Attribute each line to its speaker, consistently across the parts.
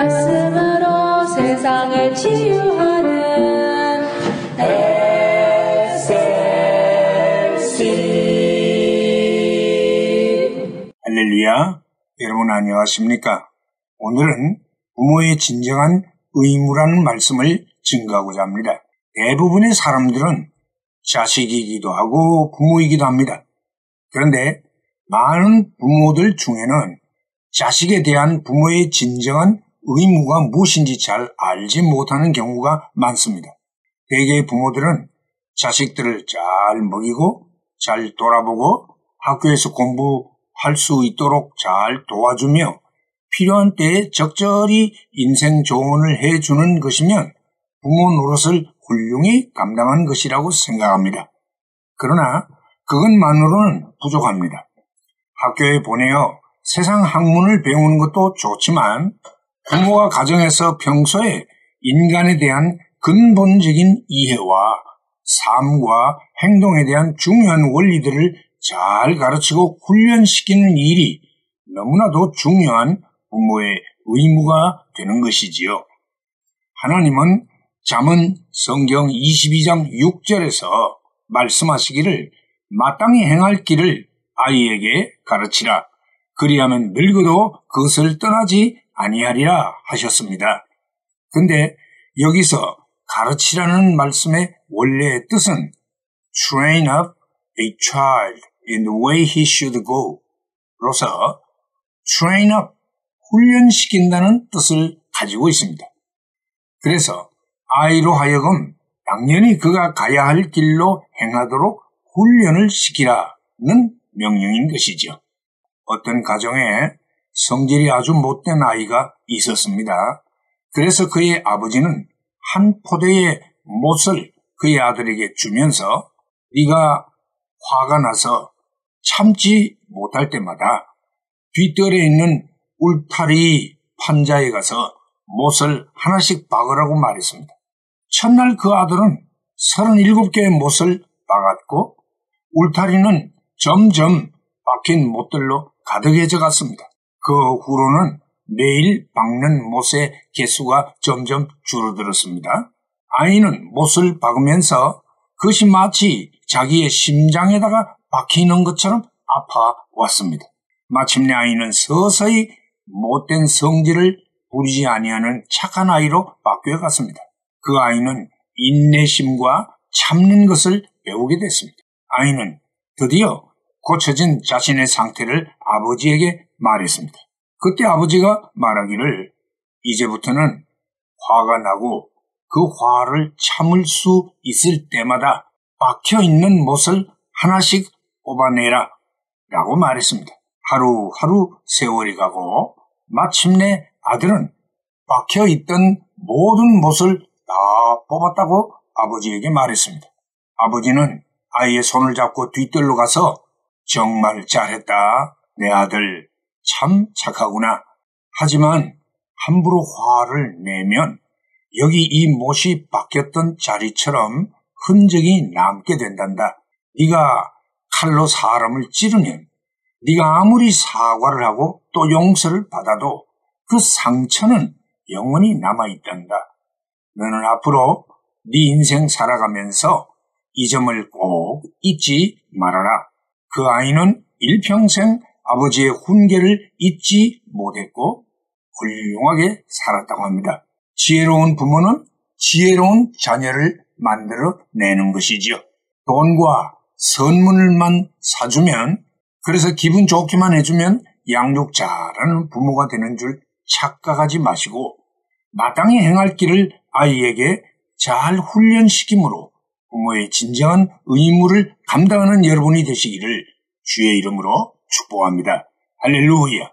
Speaker 1: 말씀으로 세상을 치유하는
Speaker 2: SLC 할렐루야. 여러분 안녕하십니까? 오늘은 부모의 진정한 의무라는 말씀을 증거하고자 합니다. 대부분의 사람들은 자식이기도 하고 부모이기도 합니다. 그런데 많은 부모들 중에는 자식에 대한 부모의 진정한 의무가 무엇인지 잘 알지 못하는 경우가 많습니다. 대개 부모들은 자식들을 잘 먹이고 잘 돌아보고 학교에서 공부할 수 있도록 잘 도와주며 필요한 때에 적절히 인생 조언을 해주는 것이면 부모 노릇을 훌륭히 감당한 것이라고 생각합니다. 그러나 그것만으로는 부족합니다. 학교에 보내어 세상 학문을 배우는 것도 좋지만 부모가 가정에서 평소에 인간에 대한 근본적인 이해와 삶과 행동에 대한 중요한 원리들을 잘 가르치고 훈련시키는 일이 너무나도 중요한 부모의 의무가 되는 것이지요. 하나님은 잠언 성경 22장 6절에서 말씀하시기를 마땅히 행할 길을 아이에게 가르치라. 그리하면 늙어도 그것을 떠나지 아니하리라 하셨습니다. 근데 여기서 가르치라는 말씀의 원래의 뜻은 train up a child in the way he should go 로서 train up 훈련시킨다는 뜻을 가지고 있습니다. 그래서 아이로 하여금 당연히 그가 가야 할 길로 행하도록 훈련을 시키라는 명령인 것이죠. 어떤 가정에 성질이 아주 못된 아이가 있었습니다. 그래서 그의 아버지는 한 포대의 못을 그의 아들에게 주면서 네가 화가 나서 참지 못할 때마다 뒷뜰에 있는 울타리 판자에 가서 못을 하나씩 박으라고 말했습니다. 첫날 그 아들은 37개의 못을 박았고 울타리는 점점 박힌 못들로 가득해져 갔습니다. 그 후로는 매일 박는 못의 개수가 점점 줄어들었습니다. 아이는 못을 박으면서 그것이 마치 자기의 심장에다가 박히는 것처럼 아파왔습니다. 마침내 아이는 서서히 못된 성질을 부리지 아니하는 착한 아이로 바뀌어 갔습니다. 그 아이는 인내심과 참는 것을 배우게 됐습니다. 아이는 드디어 고쳐진 자신의 상태를 아버지에게 말했습니다. 그때 아버지가 말하기를 이제부터는 화가 나고 그 화를 참을 수 있을 때마다 박혀 있는 못을 하나씩 뽑아내라 라고 말했습니다. 하루하루 세월이 가고 마침내 아들은 박혀 있던 모든 못을 다 뽑았다고 아버지에게 말했습니다. 아버지는 아이의 손을 잡고 뒤뜰로 가서 정말 잘했다. 내 아들 참 착하구나. 하지만 함부로 화를 내면 여기 이 못이 박혔던 자리처럼 흔적이 남게 된단다. 네가 칼로 사람을 찌르면 네가 아무리 사과를 하고 또 용서를 받아도 그 상처는 영원히 남아 있단다. 너는 앞으로 네 인생 살아가면서 이 점을 꼭 잊지 말아라. 그 아이는 일평생 아버지의 훈계를 잊지 못했고 훌륭하게 살았다고 합니다. 지혜로운 부모는 지혜로운 자녀를 만들어 내는 것이지요. 돈과 선물만 사주면 그래서 기분 좋기만 해주면 양육 잘하는 부모가 되는 줄 착각하지 마시고 마땅히 행할 길을 아이에게 잘 훈련시키므로 부모의 진정한 의무를 감당하는 여러분이 되시기를 주의 이름으로 축복합니다. 할렐루야.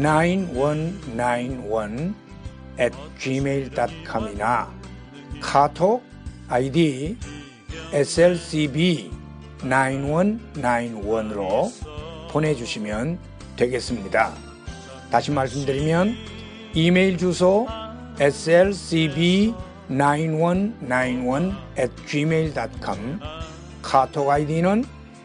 Speaker 2: 9191 at gmail.com이나 카톡 아이디 slcb 9191으로 보내주시면 되겠습니다. 다시 말씀드리면 이메일 주소 slcb 9191 at gmail.com 카톡 아이디는